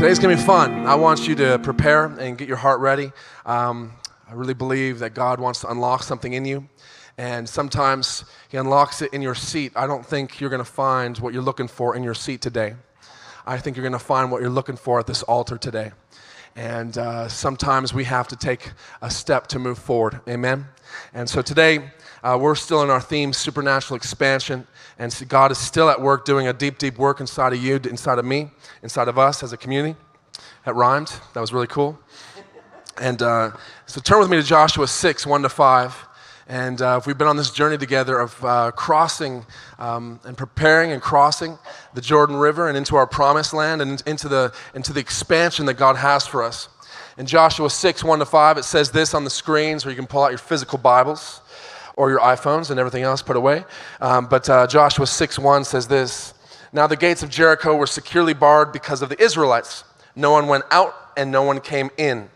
Today's going to be fun. I want you to prepare and get your heart ready. Um, I really believe that God wants to unlock something in you. And sometimes He unlocks it in your seat. I don't think you're going to find what you're looking for in your seat today. I think you're going to find what you're looking for at this altar today. And uh, sometimes we have to take a step to move forward. Amen? And so today, uh, we're still in our theme, supernatural expansion. And God is still at work doing a deep, deep work inside of you, inside of me, inside of us as a community. That rhymed. That was really cool. And uh, so turn with me to Joshua 6, 1 to 5. And uh, we've been on this journey together of uh, crossing um, and preparing and crossing the Jordan River and into our promised land and into the, into the expansion that God has for us. In Joshua 6, 1 to 5, it says this on the screens where you can pull out your physical Bibles or your iPhones and everything else put away. Um, but uh, Joshua 6 1 says this Now the gates of Jericho were securely barred because of the Israelites. No one went out and no one came in.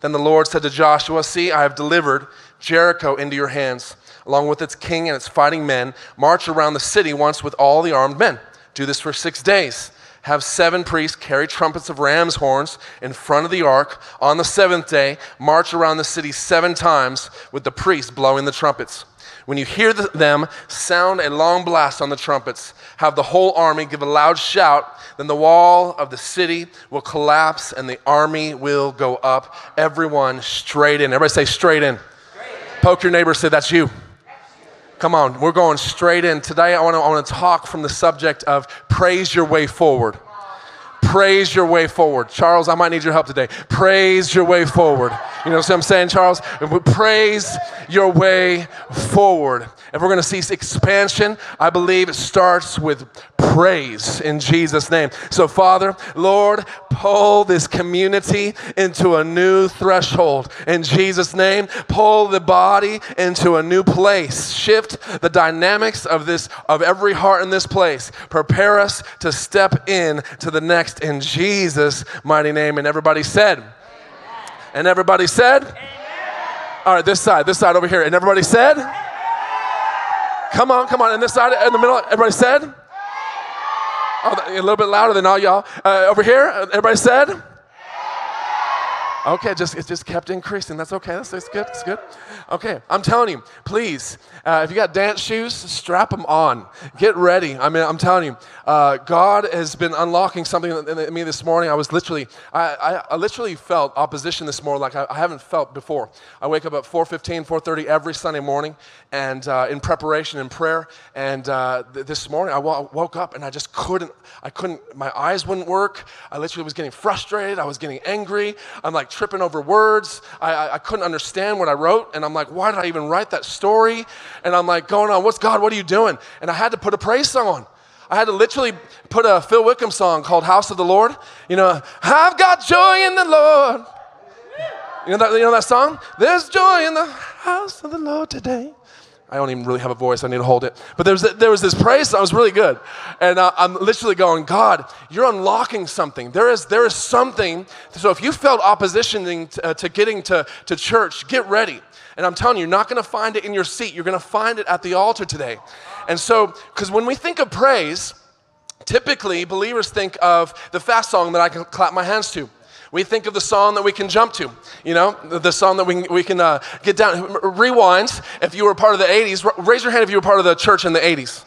Then the Lord said to Joshua, See, I have delivered Jericho into your hands, along with its king and its fighting men. March around the city once with all the armed men. Do this for six days have seven priests carry trumpets of ram's horns in front of the ark. On the seventh day, march around the city seven times with the priests blowing the trumpets. When you hear them sound a long blast on the trumpets, have the whole army give a loud shout, then the wall of the city will collapse and the army will go up. Everyone straight in. Everybody say straight in. Straight. Poke your neighbor, say that's you. Come on, we're going straight in. Today, I want to, talk from the subject of praise your way forward. Praise your way forward. Charles, I might need your help today. Praise your way forward. You know what I'm saying, Charles? Praise your way forward. If we're going to see expansion, I believe it starts with praise in Jesus' name. So, Father, Lord, pull this community into a new threshold in Jesus' name. Pull the body into a new place. Shift the dynamics of this of every heart in this place. Prepare us to step in to the next in Jesus' mighty name. And everybody said, Amen. and everybody said, Amen. all right, this side, this side over here, and everybody said. Amen. Come on, come on. And this side, in the middle, everybody said? Oh, a little bit louder than all y'all. Uh, over here, everybody said? Okay, just it just kept increasing. That's okay. That's, that's good. That's good. Okay, I'm telling you, please, uh, if you got dance shoes, strap them on. Get ready. I mean, I'm telling you, uh, God has been unlocking something in me this morning. I was literally, I, I, I literally felt opposition this morning like I, I, haven't felt before. I wake up at 4:15, 4:30 every Sunday morning, and uh, in preparation in prayer. And uh, th- this morning, I w- woke up and I just couldn't. I couldn't. My eyes wouldn't work. I literally was getting frustrated. I was getting angry. I'm like tripping over words. I, I, I couldn't understand what I wrote, and I'm like, why did I even write that story? And I'm like, going on, what's God, what are you doing? And I had to put a praise song on. I had to literally put a Phil Wickham song called House of the Lord. You know, I've got joy in the Lord. You know that, you know that song? There's joy in the house of the Lord today. I don't even really have a voice. I need to hold it. But there was, there was this praise that was really good. And uh, I'm literally going, God, you're unlocking something. There is, there is something. So if you felt opposition to, uh, to getting to, to church, get ready. And I'm telling you, you're not going to find it in your seat. You're going to find it at the altar today. And so, because when we think of praise, typically believers think of the fast song that I can clap my hands to. We think of the song that we can jump to, you know, the song that we, we can uh, get down. Rewind, if you were part of the 80s, raise your hand if you were part of the church in the 80s.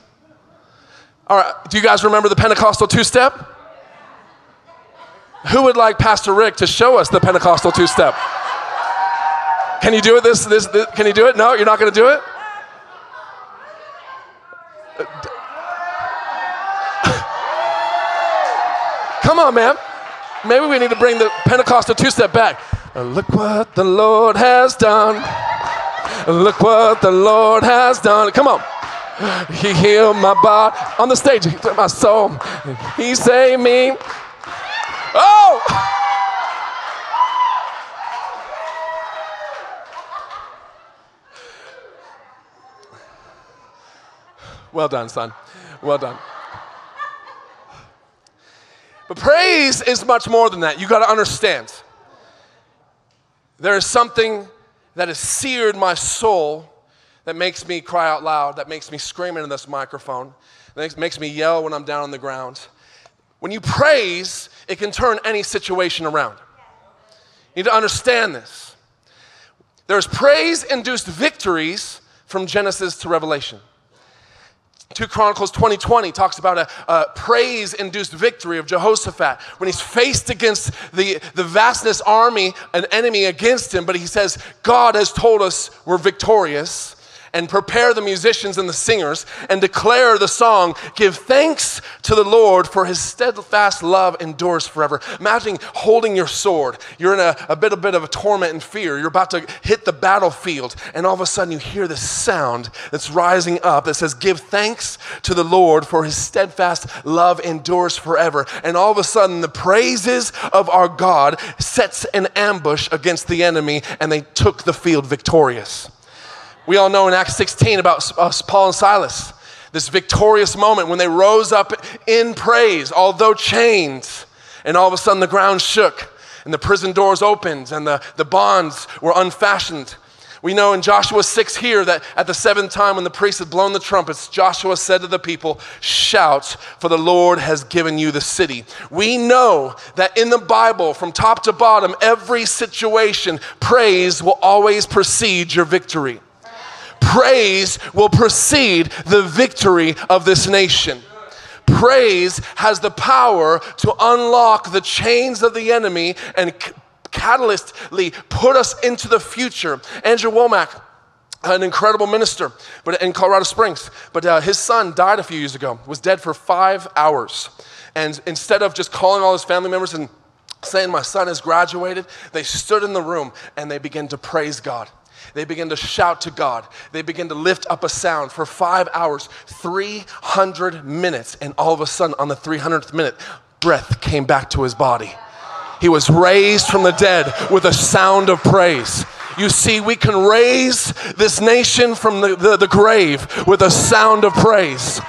All right, do you guys remember the Pentecostal two step? Who would like Pastor Rick to show us the Pentecostal two step? Can you do it this, this, this can you do it? No, you're not going to do it? Come on, man. Maybe we need to bring the Pentecostal two step back. Look what the Lord has done. Look what the Lord has done. Come on. He healed my body on the stage. He took my soul. He saved me. Oh! Well done, son. Well done. But praise is much more than that. You got to understand. There is something that has seared my soul that makes me cry out loud, that makes me scream into this microphone, that makes me yell when I'm down on the ground. When you praise, it can turn any situation around. You need to understand this. There's praise induced victories from Genesis to Revelation. 2 Chronicles 2020 talks about a, a praise induced victory of Jehoshaphat when he's faced against the, the vastness army, an enemy against him, but he says, God has told us we're victorious and prepare the musicians and the singers and declare the song give thanks to the lord for his steadfast love endures forever. Imagine holding your sword. You're in a, a bit, a bit of a torment and fear. You're about to hit the battlefield and all of a sudden you hear this sound that's rising up that says give thanks to the lord for his steadfast love endures forever. And all of a sudden the praises of our god sets an ambush against the enemy and they took the field victorious we all know in Acts 16 about uh, Paul and Silas, this victorious moment when they rose up in praise, although chained, and all of a sudden the ground shook and the prison doors opened and the, the bonds were unfashioned. We know in Joshua 6 here that at the seventh time when the priest had blown the trumpets, Joshua said to the people, Shout, for the Lord has given you the city. We know that in the Bible, from top to bottom, every situation, praise will always precede your victory praise will precede the victory of this nation. Praise has the power to unlock the chains of the enemy and catalystly put us into the future. Andrew Wommack, an incredible minister but in Colorado Springs, but uh, his son died a few years ago, was dead for five hours. And instead of just calling all his family members and saying, My son has graduated, they stood in the room and they began to praise God. They begin to shout to God. They begin to lift up a sound for five hours, 300 minutes. And all of a sudden, on the 300th minute, breath came back to his body. He was raised from the dead with a sound of praise. You see, we can raise this nation from the, the, the grave with a sound of praise.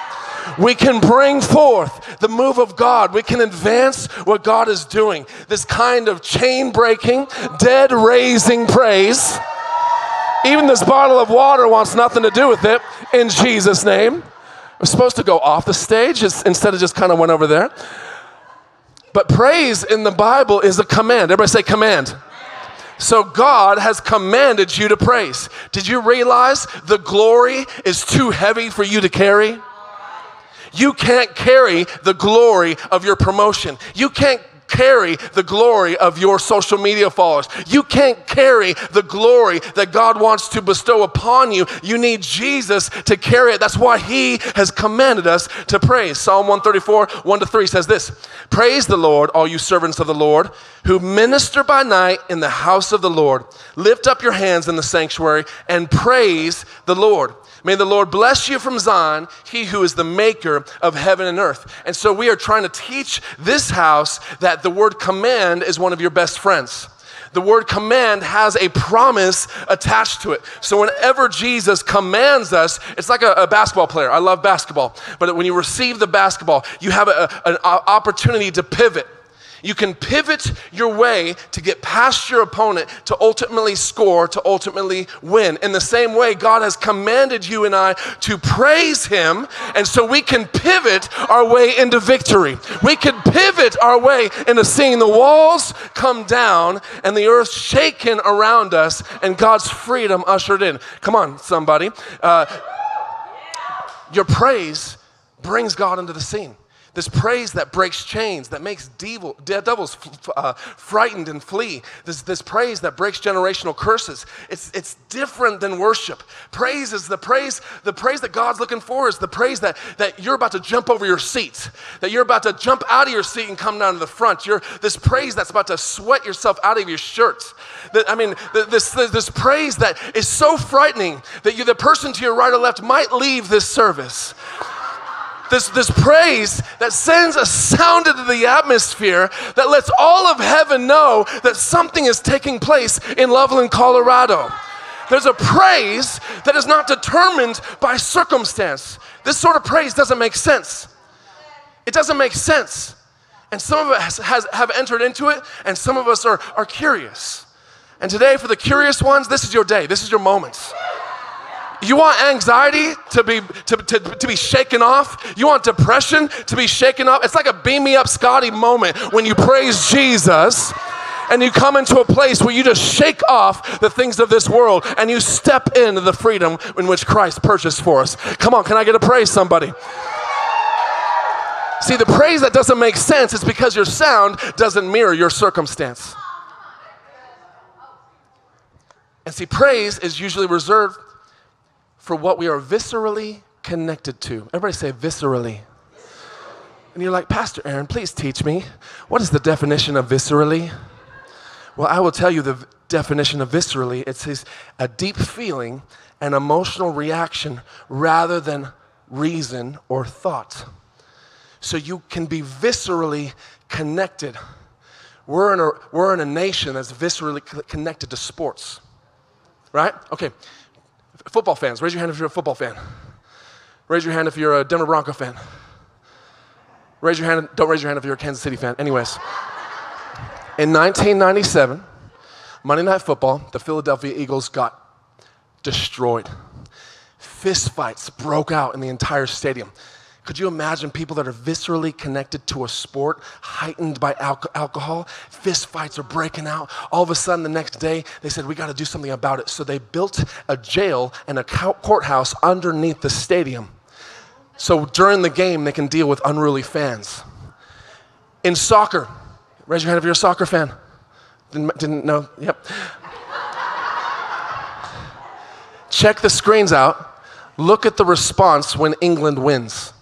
We can bring forth the move of God. We can advance what God is doing. This kind of chain breaking, dead raising praise even this bottle of water wants nothing to do with it in Jesus' name. We're supposed to go off the stage instead of just kind of went over there. But praise in the Bible is a command. Everybody say command. So God has commanded you to praise. Did you realize the glory is too heavy for you to carry? You can't carry the glory of your promotion. You can't carry the glory of your social media followers. You can't carry the glory that God wants to bestow upon you. You need Jesus to carry it. That's why He has commanded us to praise. Psalm 134, 1 to 3 says this Praise the Lord, all you servants of the Lord, who minister by night in the house of the Lord. Lift up your hands in the sanctuary and praise the Lord. May the Lord bless you from Zion, he who is the maker of heaven and earth. And so we are trying to teach this house that the word command is one of your best friends. The word command has a promise attached to it. So whenever Jesus commands us, it's like a, a basketball player. I love basketball. But when you receive the basketball, you have a, an opportunity to pivot you can pivot your way to get past your opponent to ultimately score, to ultimately win. In the same way, God has commanded you and I to praise Him, and so we can pivot our way into victory. We can pivot our way into seeing the walls come down and the earth shaken around us and God's freedom ushered in. Come on, somebody. Uh, your praise brings God into the scene. This praise that breaks chains, that makes devil, devils uh, frightened and flee. This, this praise that breaks generational curses. It's, it's different than worship. Praise is the praise, the praise that God's looking for is the praise that, that you're about to jump over your seat, that you're about to jump out of your seat and come down to the front. You're, this praise that's about to sweat yourself out of your shirt. That, I mean, this, this, this praise that is so frightening that you, the person to your right or left might leave this service this, this praise that sends a sound into the atmosphere that lets all of heaven know that something is taking place in Loveland, Colorado. There's a praise that is not determined by circumstance. This sort of praise doesn't make sense. It doesn't make sense. And some of us has, have entered into it, and some of us are, are curious. And today, for the curious ones, this is your day, this is your moment. You want anxiety to be, to, to, to be shaken off? You want depression to be shaken off? It's like a beam me up Scotty moment when you praise Jesus and you come into a place where you just shake off the things of this world and you step into the freedom in which Christ purchased for us. Come on, can I get a praise, somebody? See, the praise that doesn't make sense is because your sound doesn't mirror your circumstance. And see, praise is usually reserved for what we are viscerally connected to. Everybody say viscerally. And you're like, Pastor Aaron, please teach me. What is the definition of viscerally? Well, I will tell you the definition of viscerally. It's his, a deep feeling, an emotional reaction rather than reason or thought. So you can be viscerally connected. We're in a, we're in a nation that's viscerally connected to sports, right? Okay, Football fans, raise your hand if you're a football fan. Raise your hand if you're a Denver Bronco fan. Raise your hand, don't raise your hand if you're a Kansas City fan. Anyways, in 1997, Monday Night Football, the Philadelphia Eagles got destroyed. Fist fights broke out in the entire stadium. Could you imagine people that are viscerally connected to a sport, heightened by al- alcohol? Fist fights are breaking out. All of a sudden, the next day, they said, We got to do something about it. So they built a jail and a courthouse underneath the stadium. So during the game, they can deal with unruly fans. In soccer, raise your hand if you're a soccer fan. Didn't, didn't know? Yep. Check the screens out. Look at the response when England wins.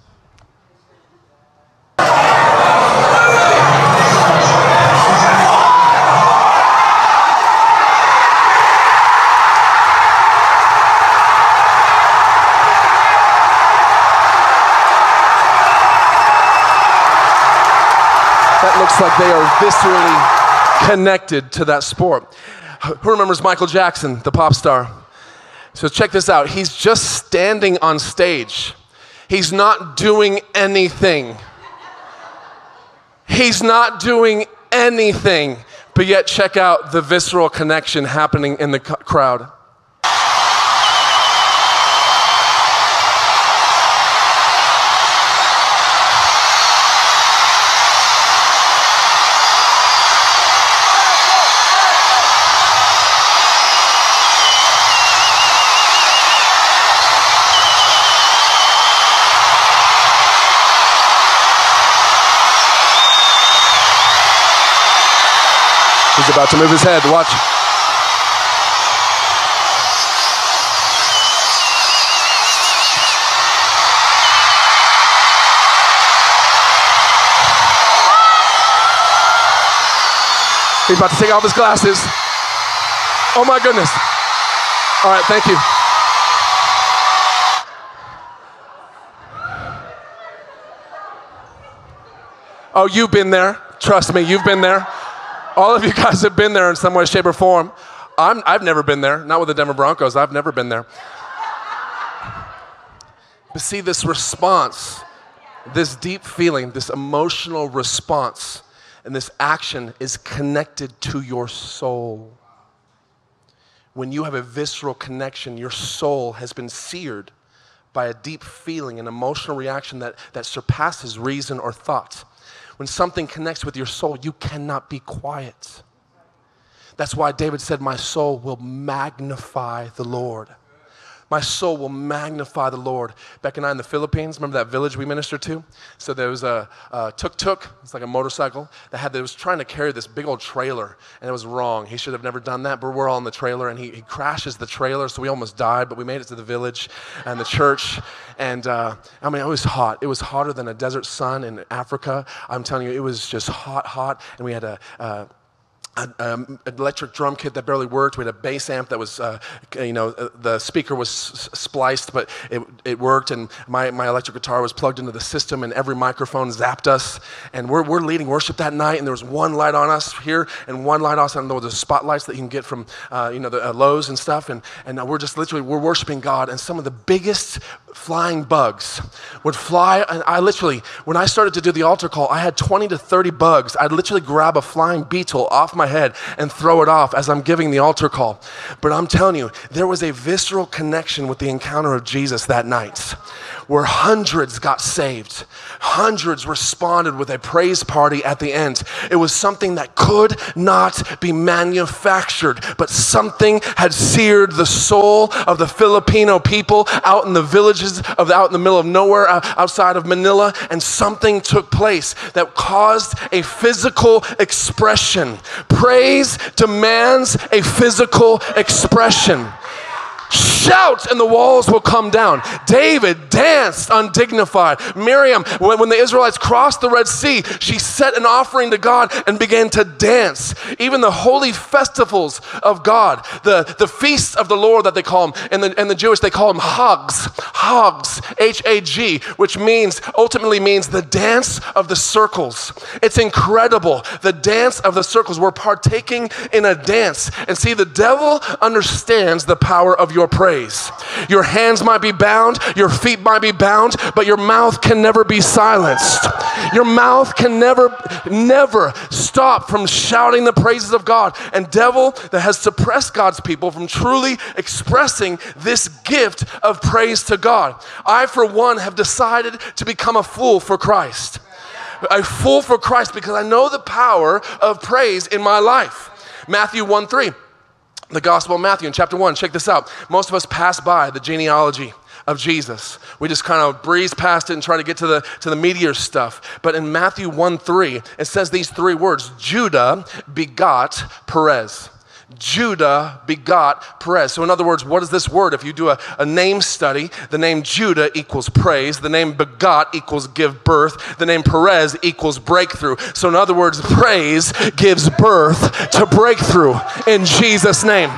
Like they are viscerally connected to that sport. Who remembers Michael Jackson, the pop star? So check this out. He's just standing on stage. He's not doing anything. He's not doing anything. But yet, check out the visceral connection happening in the crowd. He's about to move his head. Watch. He's about to take off his glasses. Oh my goodness. All right, thank you. Oh, you've been there. Trust me, you've been there. All of you guys have been there in some way, shape, or form. I'm, I've never been there, not with the Denver Broncos. I've never been there. But see, this response, this deep feeling, this emotional response, and this action is connected to your soul. When you have a visceral connection, your soul has been seared by a deep feeling, an emotional reaction that, that surpasses reason or thought. When something connects with your soul, you cannot be quiet. That's why David said, My soul will magnify the Lord. My soul will magnify the Lord. Beck and I in the Philippines, remember that village we ministered to? So there was a, a tuk tuk, it's like a motorcycle, that had that was trying to carry this big old trailer, and it was wrong. He should have never done that, but we're all in the trailer, and he, he crashes the trailer, so we almost died, but we made it to the village and the church. And uh, I mean, it was hot. It was hotter than a desert sun in Africa. I'm telling you, it was just hot, hot, and we had a. Uh, an electric drum kit that barely worked. We had a bass amp that was, uh, you know, uh, the speaker was spliced, but it, it worked. And my, my electric guitar was plugged into the system, and every microphone zapped us. And we're, we're leading worship that night, and there was one light on us here and one light on us. And there was spotlights that you can get from, uh, you know, the uh, Lowe's and stuff. And, and we're just literally, we're worshiping God. And some of the biggest flying bugs would fly. And I literally, when I started to do the altar call, I had 20 to 30 bugs. I'd literally grab a flying beetle off my head and throw it off as I'm giving the altar call. But I'm telling you, there was a visceral connection with the encounter of Jesus that night where hundreds got saved. Hundreds responded with a praise party at the end. It was something that could not be manufactured, but something had seared the soul of the Filipino people out in the villages of out in the middle of nowhere uh, outside of Manila, and something took place that caused a physical expression. Praise demands a physical expression. Shout and the walls will come down. David danced undignified. Miriam, when, when, the Israelites crossed the Red Sea, she set an offering to God and began to dance. Even the holy festivals of God, the, the feasts of the Lord that they call them, and the, and the Jewish, they call them Hags, Hags, H A G, which means, ultimately means the dance of the circles. It's incredible. The dance of the circles. We're partaking in a dance. And see, the devil understands the power of your your praise. Your hands might be bound, your feet might be bound, but your mouth can never be silenced. Your mouth can never, never stop from shouting the praises of God. And devil that has suppressed God's people from truly expressing this gift of praise to God. I, for one, have decided to become a fool for Christ. A fool for Christ because I know the power of praise in my life. Matthew 1 3 the Gospel of Matthew in chapter 1. Check this out. Most of us pass by the genealogy of Jesus. We just kind of breeze past it and try to get to the, to the meteor stuff. But in Matthew 1 3, it says these three words Judah begot Perez. Judah begot Perez. So, in other words, what is this word? If you do a, a name study, the name Judah equals praise, the name begot equals give birth, the name Perez equals breakthrough. So, in other words, praise gives birth to breakthrough in Jesus' name.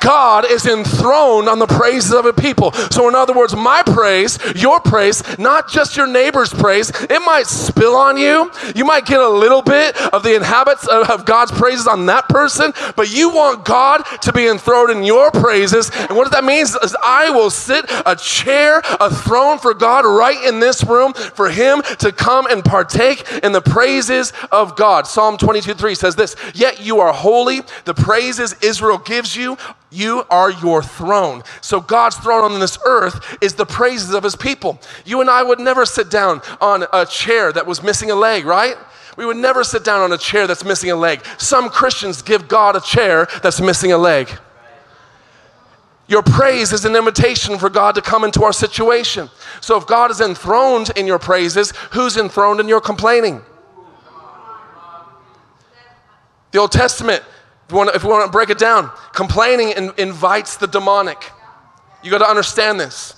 God is enthroned on the praises of a people. So, in other words, my praise, your praise, not just your neighbor's praise, it might spill on you. You might get a little bit of the inhabits of God's praises on that person, but you want God to be enthroned in your praises. And what does that means is I will sit a chair, a throne for God right in this room for Him to come and partake in the praises of God. Psalm 22 3 says this Yet you are holy, the praises Israel gives you you are your throne. So, God's throne on this earth is the praises of his people. You and I would never sit down on a chair that was missing a leg, right? We would never sit down on a chair that's missing a leg. Some Christians give God a chair that's missing a leg. Your praise is an invitation for God to come into our situation. So, if God is enthroned in your praises, who's enthroned in your complaining? The Old Testament if we want to, we want to break it down, complaining in, invites the demonic. You got to understand this.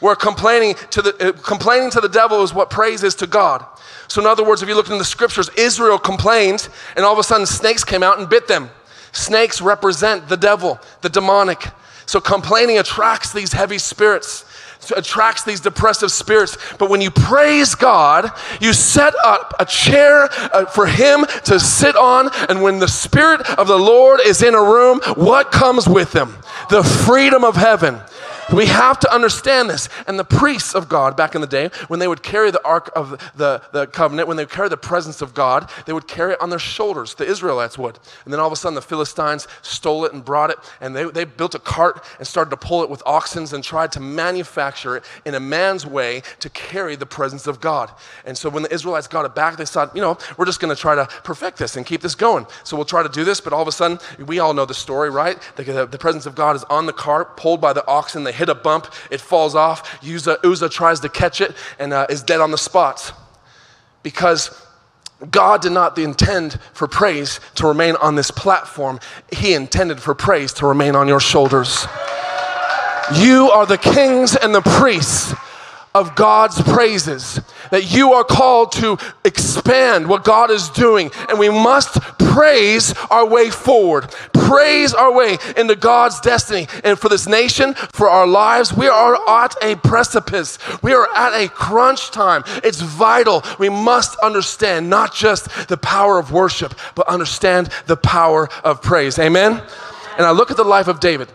Where complaining to the uh, complaining to the devil is what praise is to God. So in other words, if you look in the scriptures, Israel complained, and all of a sudden snakes came out and bit them. Snakes represent the devil, the demonic. So complaining attracts these heavy spirits attracts these depressive spirits. But when you praise God, you set up a chair uh, for Him to sit on. And when the Spirit of the Lord is in a room, what comes with Him? The freedom of heaven. We have to understand this. And the priests of God back in the day, when they would carry the Ark of the, the covenant, when they would carry the presence of God, they would carry it on their shoulders. The Israelites would. And then all of a sudden, the Philistines stole it and brought it. And they, they built a cart and started to pull it with oxen and tried to manufacture it in a man's way to carry the presence of God. And so when the Israelites got it back, they thought, you know, we're just going to try to perfect this and keep this going. So we'll try to do this. But all of a sudden, we all know the story, right? The, the, the presence of God is on the cart, pulled by the oxen. They hit a bump, it falls off. Uzzah tries to catch it and uh, is dead on the spot. Because God did not intend for praise to remain on this platform, He intended for praise to remain on your shoulders. You are the kings and the priests of God's praises. That you are called to expand what God is doing, and we must praise our way forward, praise our way into God's destiny. And for this nation, for our lives, we are at a precipice, we are at a crunch time. It's vital. We must understand not just the power of worship, but understand the power of praise. Amen? And I look at the life of David.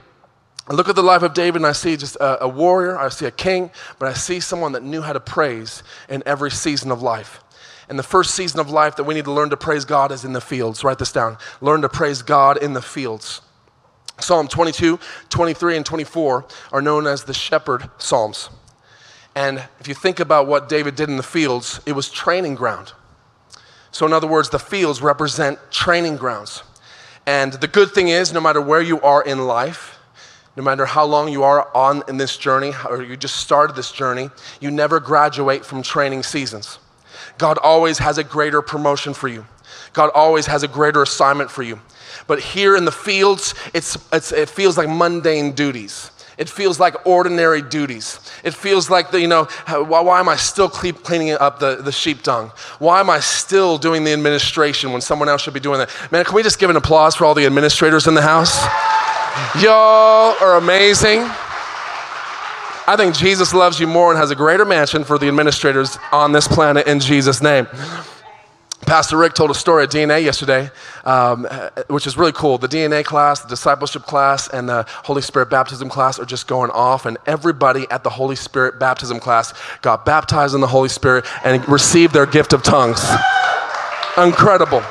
I look at the life of David and I see just a, a, warrior, I see a king, but I see someone that knew how to praise in every season of life. And the first season of life that we need to learn to praise God is in the fields. Write this down. Learn to praise God in the fields. Psalm 22, 23, and 24 are known as the shepherd psalms. And if you think about what David did in the fields, it was training ground. So, in other words, the fields represent training grounds. And the good thing is, no matter where you are in life, no matter how long you are on in this journey, or you just started this journey, you never graduate from training seasons. God always has a greater promotion for you. God always has a greater assignment for you. But here in the fields, it's, it's, it feels like mundane duties. It feels like ordinary duties. It feels like, the, you know, why, why am I still cleaning up the, the sheep dung? Why am I still doing the administration when someone else should be doing that? Man, can we just give an applause for all the administrators in the house? Y'all are amazing. I think Jesus loves you more and has a greater mansion for the administrators on this planet in Jesus' name. Pastor Rick told a story at DNA yesterday, um, which is really cool. The DNA class, the discipleship class, and the Holy Spirit baptism class are just going off, and everybody at the Holy Spirit baptism class got baptized in the Holy Spirit and received their gift of tongues. Incredible.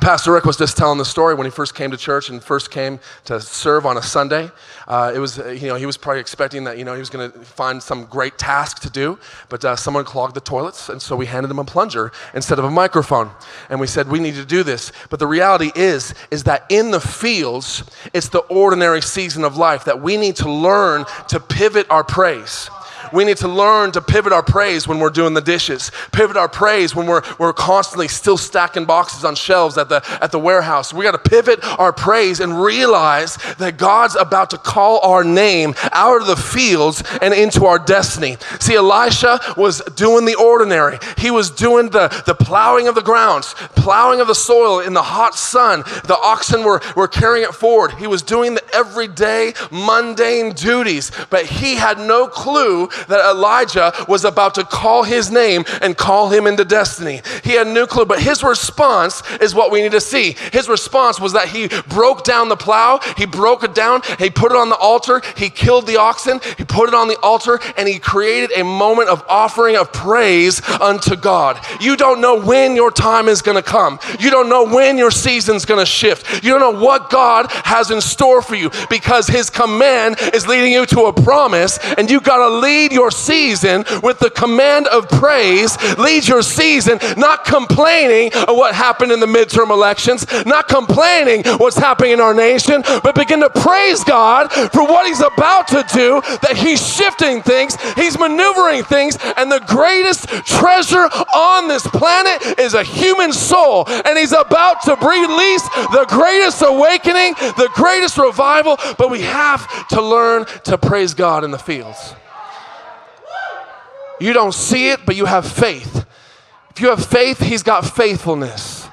Pastor Rick was just telling the story when he first came to church and first came to serve on a Sunday. Uh, it was, you know, he was probably expecting that, you know, he was going to find some great task to do, but uh, someone clogged the toilets, and so we handed him a plunger instead of a microphone, and we said we need to do this. But the reality is, is that in the fields, it's the ordinary season of life that we need to learn to pivot our praise. We need to learn to pivot our praise when we're doing the dishes, pivot our praise when we're, we're constantly still stacking boxes on shelves at the, at the warehouse. We got to pivot our praise and realize that God's about to call our name out of the fields and into our destiny. See, Elisha was doing the ordinary, he was doing the, the plowing of the grounds, plowing of the soil in the hot sun. The oxen were, were carrying it forward. He was doing the everyday, mundane duties, but he had no clue that Elijah was about to call his name and call him into destiny. He had no clue, but his response is what we need to see. His response was that he broke down the plow, he broke it down, he put it on the altar, he killed the oxen, he put it on the altar, and he created a moment of offering of praise unto God. You don't know when your time is going to come. You don't know when your season's going to shift. You don't know what God has in store for you because his command is leading you to a promise and you got to lead your season with the command of praise. Lead your season not complaining of what happened in the midterm elections, not complaining what's happening in our nation, but begin to praise God for what He's about to do, that He's shifting things, He's maneuvering things, and the greatest treasure on this planet is a human soul. And He's about to release the greatest awakening, the greatest revival, but we have to learn to praise God in the fields. You don't see it, but you have faith. If you have faith, He's got faithfulness.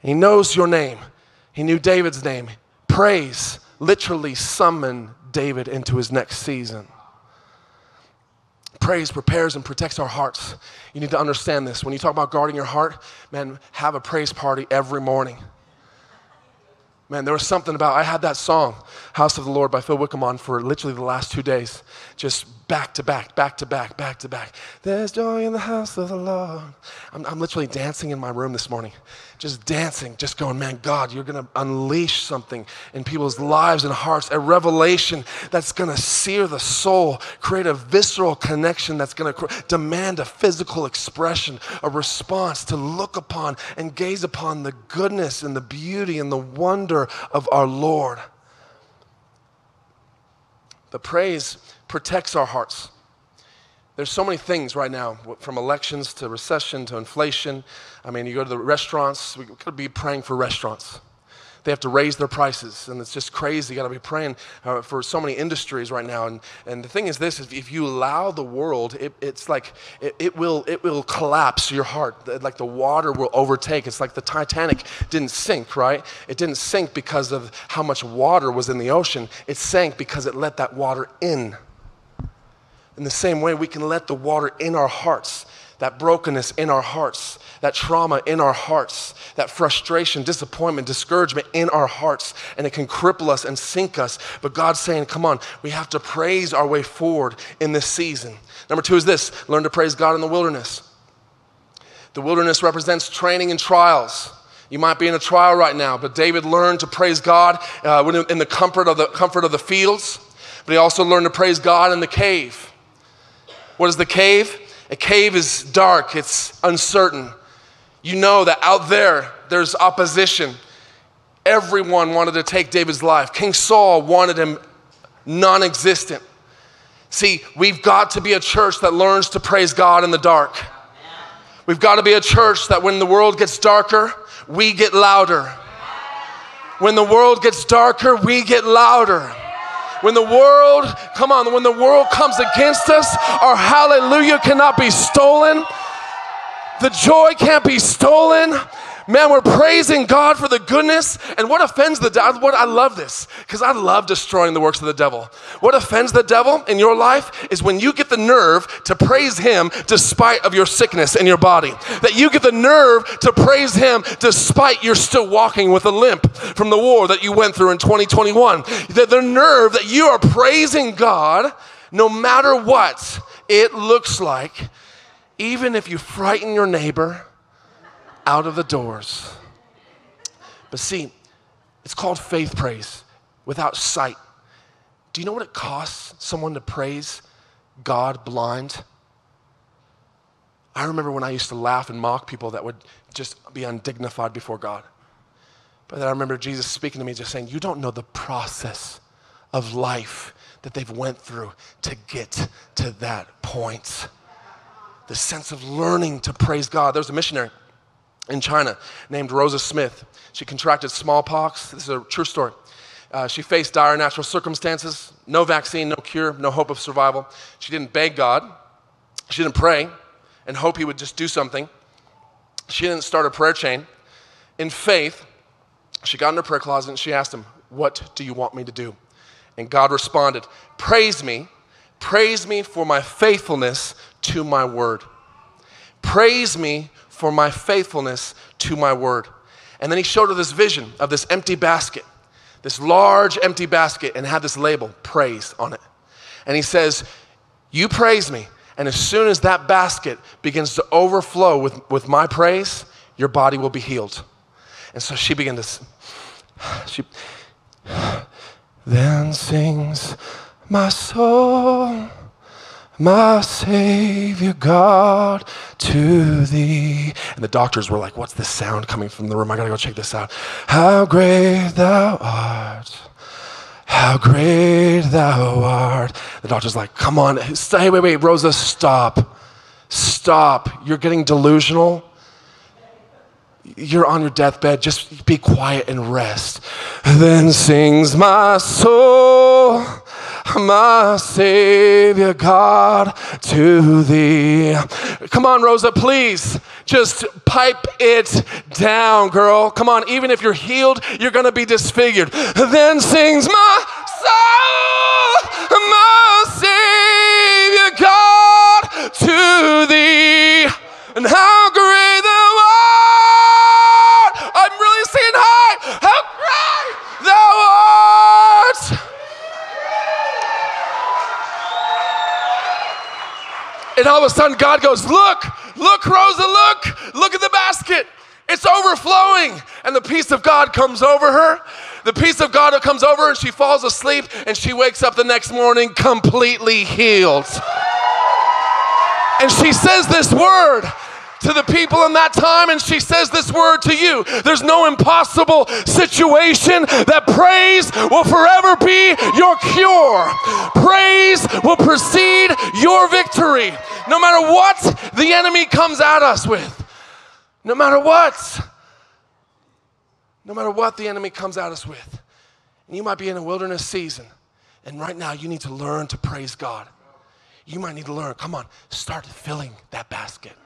He knows your name. He knew David's name. Praise literally summoned David into his next season. Praise prepares and protects our hearts. You need to understand this. When you talk about guarding your heart, man, have a praise party every morning. Man, there was something about, I had that song, House of the Lord by Phil Wickham on for literally the last two days. Just back to back, back to back, back to back. There's joy in the house of the Lord. I'm, I'm literally dancing in my room this morning. Just dancing, just going, man, God, you're going to unleash something in people's lives and hearts, a revelation that's going to sear the soul, create a visceral connection that's going to demand a physical expression, a response to look upon and gaze upon the goodness and the beauty and the wonder of our Lord. The praise protects our hearts. There's so many things right now, from elections to recession to inflation. I mean, you go to the restaurants, we could be praying for restaurants. They have to raise their prices, and it's just crazy. You got to be praying uh, for so many industries right now. And, and the thing is, this: if you allow the world, it, it's like it, it, will it will collapse your heart. Like the water will overtake. It's like the Titanic didn't sink, right? It didn't sink because of how much water was in the ocean. It sank because it let that water in. In the same way, we can let the water in our hearts, that brokenness in our hearts, that trauma in our hearts, that frustration, disappointment, discouragement in our hearts, and it can cripple us and sink us. But God's saying, come on, we have to praise our way forward in this season. Number two is this learn to praise God in the wilderness. The wilderness represents training and trials. You might be in a trial right now, but David learned to praise God uh, in the comfort of the comfort of the fields. But he also learned to praise God in the cave. What is the cave? A cave is dark. It's uncertain. You know that out there there's opposition. Everyone wanted to take David's life. King Saul wanted him non-existent. See, we've got to be a church that learns to praise God in the dark. We've got to be a church that when the world gets darker, we get louder. When the world gets darker, we get louder. When the world, come on, when the world comes against us, our hallelujah cannot be stolen. The joy can't be stolen. Man, we're praising God for the goodness. And what offends the devil? What I love this because I love destroying the works of the devil. What offends the devil in your life is when you get the nerve to praise him despite of your sickness in your body. That you get the nerve to praise him despite you're still walking with a limp from the war that you went through in 2021. The, the nerve that you are praising God no matter what it looks like, even if you frighten your neighbor out of the doors. But see, it's called faith praise without sight. Do you know what it costs someone to praise God blind? I remember when I used to laugh and mock people that would just be undignified before God. But then I remember Jesus speaking to me, just saying, You don't know the process of life that they've went through to get to that point. The sense of learning to praise God. There was a missionary in China named Rosa Smith. She contracted smallpox. This is a true story. Uh, she faced dire natural circumstances, no vaccine, no cure, no hope of survival. She didn't beg God. She didn't pray and hope He would just do something. She didn't start a prayer chain. In faith, she got in her prayer closet and she asked Him, What do you want me to do? And God responded, Praise me, praise me for my faithfulness to my word. Praise me for my faithfulness to my word. And then he showed her this vision of this empty basket, this large empty basket, and had this label, praise, on it. And he says, You praise me. And as soon as that basket begins to overflow with, with my praise, your body will be healed. And so she began to, she, then sings my soul my Savior God, to thee. And the doctors were like, What's this sound coming from the room? I gotta go check this out. How great thou art. How great thou art. The doctor's like, Come on. Hey, wait, wait, Rosa, stop. Stop. You're getting delusional. You're on your deathbed. Just be quiet and rest. Then sings my soul my Savior God, to thee. Come on, Rosa, please just pipe it down, girl. Come on, even if you're healed, you're going to be disfigured. Then sings my soul, my Savior God, to thee. And how great And all of a sudden, God goes, Look, look, Rosa, look, look at the basket. It's overflowing. And the peace of God comes over her. The peace of God comes over her, and she falls asleep, and she wakes up the next morning completely healed. And she says this word to the people in that time, and she says this word to you. There's no impossible situation that praise will forever be your cure. Praise will precede your victory. No matter what the enemy comes at us with, no matter what, no matter what the enemy comes at us with. And you might be in a wilderness season, and right now you need to learn to praise God. You might need to learn, come on, start filling that basket.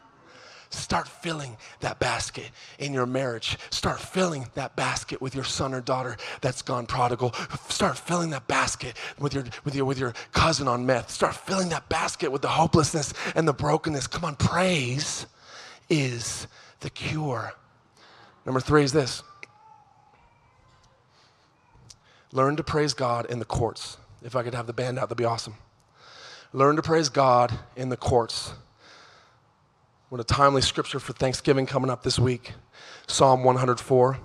Start filling that basket in your marriage. Start filling that basket with your son or daughter that's gone prodigal. Start filling that basket with your, with your, with your cousin on meth. Start filling that basket with the hopelessness and the brokenness. Come on, praise is the cure. Number three is this learn to praise God in the courts. If I could have the band out, that'd be awesome. Learn to praise God in the courts. What a timely scripture for Thanksgiving coming up this week. Psalm 104.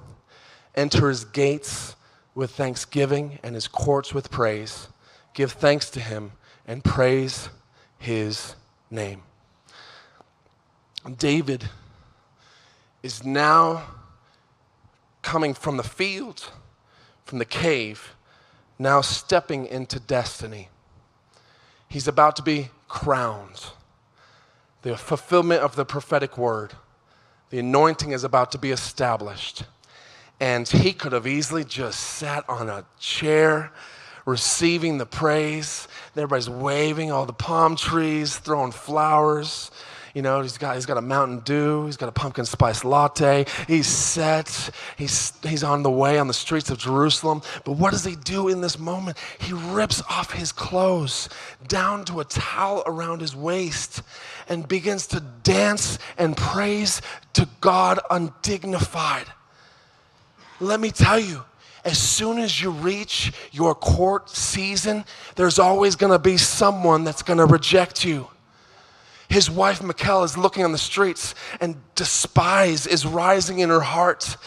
Enter his gates with thanksgiving and his courts with praise. Give thanks to him and praise his name. David is now coming from the field, from the cave, now stepping into destiny. He's about to be crowned the fulfillment of the prophetic word. The anointing is about to be established. And he could have easily just sat on a chair receiving the praise. Everybody's waving, all the palm trees, throwing flowers. You know, he's got, he's got a Mountain Dew, he's got a pumpkin spice latte, he's set, he's, he's on the way on the streets of Jerusalem. But what does he do in this moment? He rips off his clothes down to a towel around his waist and begins to dance and praise to God undignified. Let me tell you, as soon as you reach your court season, there's always gonna be someone that's gonna reject you. His wife, Michal, is looking on the streets, and despise is rising in her heart.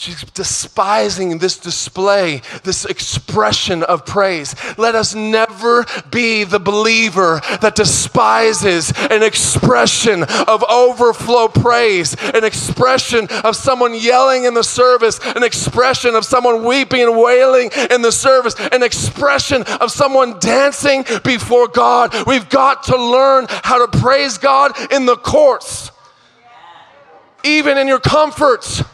She's despising this display, this expression of praise. Let us never be the believer that despises an expression of overflow praise, an expression of someone yelling in the service, an expression of someone weeping and wailing in the service, an expression of someone dancing before God. We've got to learn how to praise God in the courts, even in your comforts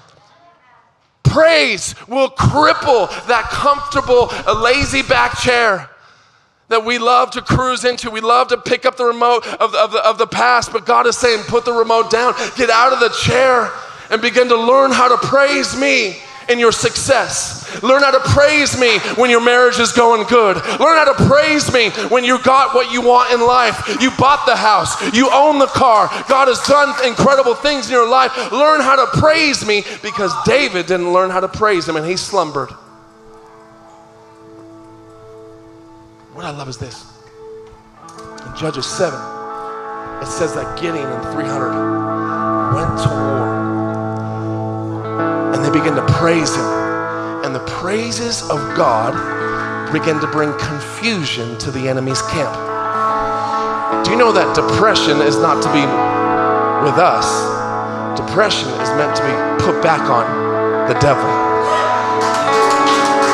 praise will cripple that comfortable, lazy back chair that we love to cruise into. We love to pick up the remote of the, of, the, of the past, but God is saying, put the remote down, get out of the chair, and begin to learn how to praise me in your success. Learn how to praise me when your marriage is going good. Learn how to praise me when you got what you want in life. You bought the house, you own the car. God has done incredible things in your life. Learn how to praise me because David didn't learn how to praise him and he slumbered. What I love is this. In Judges 7, it says that Gideon and 300 went to war begin to praise him. And the praises of God begin to bring confusion to the enemy's camp. Do you know that depression is not to be with us? Depression is meant to be put back on the devil.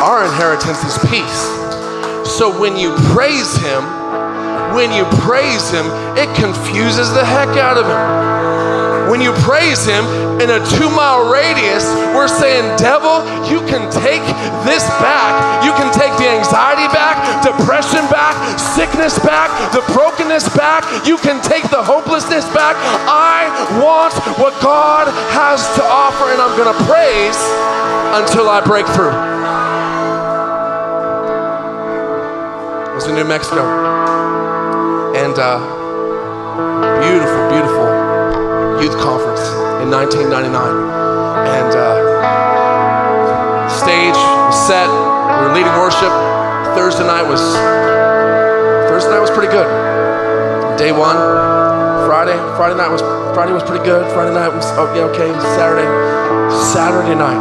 Our inheritance is peace. So when you praise him, when you praise him, it confuses the heck out of him. When you praise him, in a two mile radius, we're saying, Devil, you can take this back. You can take the anxiety back, depression back, sickness back, the brokenness back. You can take the hopelessness back. I want what God has to offer, and I'm going to praise until I break through. I was in New Mexico, and uh, beautiful, beautiful youth conference in 1999. And uh, stage was set. We were leading worship. Thursday night was Thursday night was pretty good. Day one, Friday, Friday night was Friday was pretty good. Friday night was oh, yeah, okay. Saturday, Saturday night.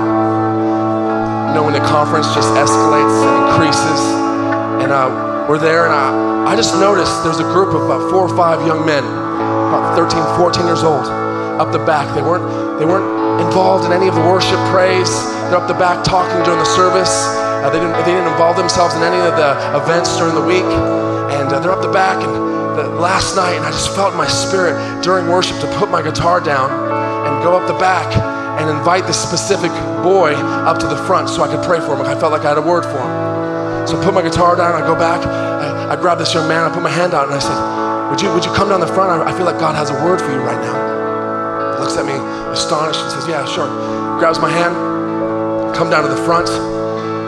You know when the conference just escalates and increases, and uh, we're there, and I, I just noticed there's a group of about four or five young men, about 13, 14 years old up the back. They weren't, they weren't involved in any of the worship praise. They're up the back talking during the service. Uh, they, didn't, they didn't involve themselves in any of the events during the week. And uh, they're up the back. And the, last night, and I just felt in my spirit during worship to put my guitar down and go up the back and invite this specific boy up to the front so I could pray for him. I felt like I had a word for him. So I put my guitar down, I go back, I, I grab this young man, I put my hand out, and I said, would you, would you come down the front? I, I feel like God has a word for you right now looks at me astonished and says, Yeah, sure. Grabs my hand, come down to the front.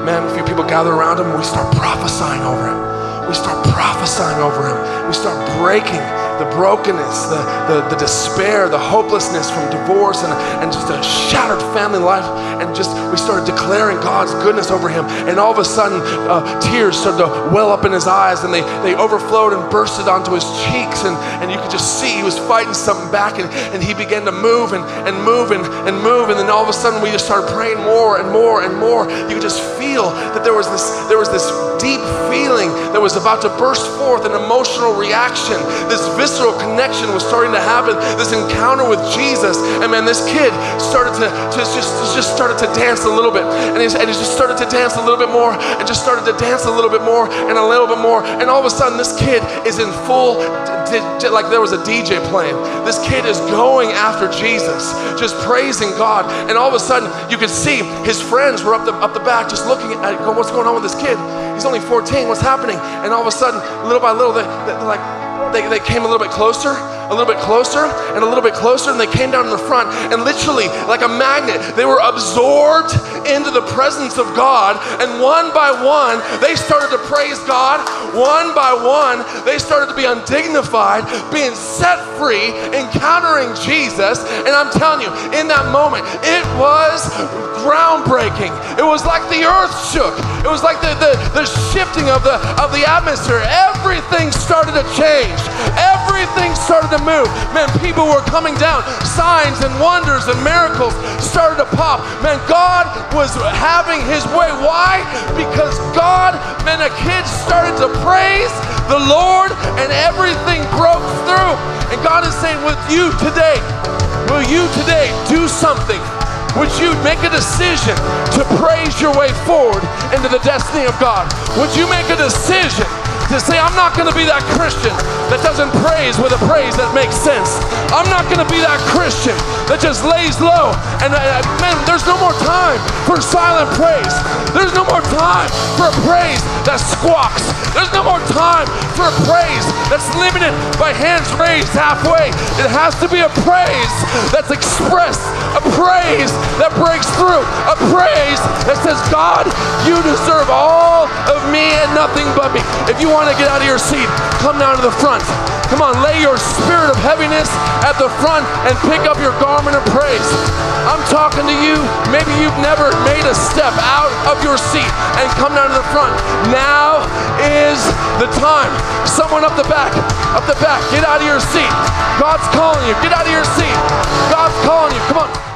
Man, a few people gather around him and we start prophesying over him. We start prophesying over him. We start breaking the brokenness, the, the, the despair, the hopelessness from divorce and, and just a shattered family life. And just we started declaring God's goodness over him. And all of a sudden, uh, tears started to well up in his eyes and they, they overflowed and bursted onto his cheeks. And, and you could just see he was fighting something back and, and he began to move and, and move and, and move. And then all of a sudden, we just started praying more and more and more. You could just feel that there was this, there was this deep feeling that was about to burst forth, an emotional reaction. This visceral connection was starting to happen, this encounter with Jesus. And man, this kid started to, to just, just started to dance a little bit. And he, and he just started to dance a little bit more and just started to dance a little bit more and a little bit more. And all of a sudden, this kid is in full, like there was a DJ playing. This kid is going after Jesus, just praising God. And all of a sudden, you could see his friends were up the, up the back just looking at, going, what's going on with this kid? He's only 14. What's happening? And all of a sudden, little by little, they, they're like, they, they came a little bit closer a little bit closer and a little bit closer, and they came down in the front, and literally, like a magnet, they were absorbed into the presence of God. And one by one, they started to praise God. One by one, they started to be undignified, being set free, encountering Jesus. And I'm telling you, in that moment, it was groundbreaking. It was like the earth shook. It was like the, the, the shifting of the, of the atmosphere. Everything started to change. Everything started to move. Man, people were coming down. Signs and wonders and miracles started to pop. Man, God was having his way. Why? Because God, man, a kid started to praise the Lord and everything broke through. And God is saying, with you today, will you today do something would you make a decision to praise your way forward into the destiny of God? Would you make a decision to say, I'm not going to be that Christian that doesn't praise with a praise that makes sense. I'm not going to be that Christian that just lays low. And uh, man, there's no more time for silent praise. There's no more time for a praise that squawks. There's no more time for a praise that's limited by hands raised halfway. It has to be a praise that's expressed, a praise that breaks through, a praise that says, God, you deserve all of me and nothing but me. If you want want to get out of your seat, come down to the front. Come on, lay your spirit of heaviness at the front and pick up your garment of praise. I'm talking to you. Maybe you've never made a step out of your seat and come down to the front. Now is the time. Someone up the back, up the back, get out of your seat. God's calling you. Get out of your seat. God's calling you. Come on.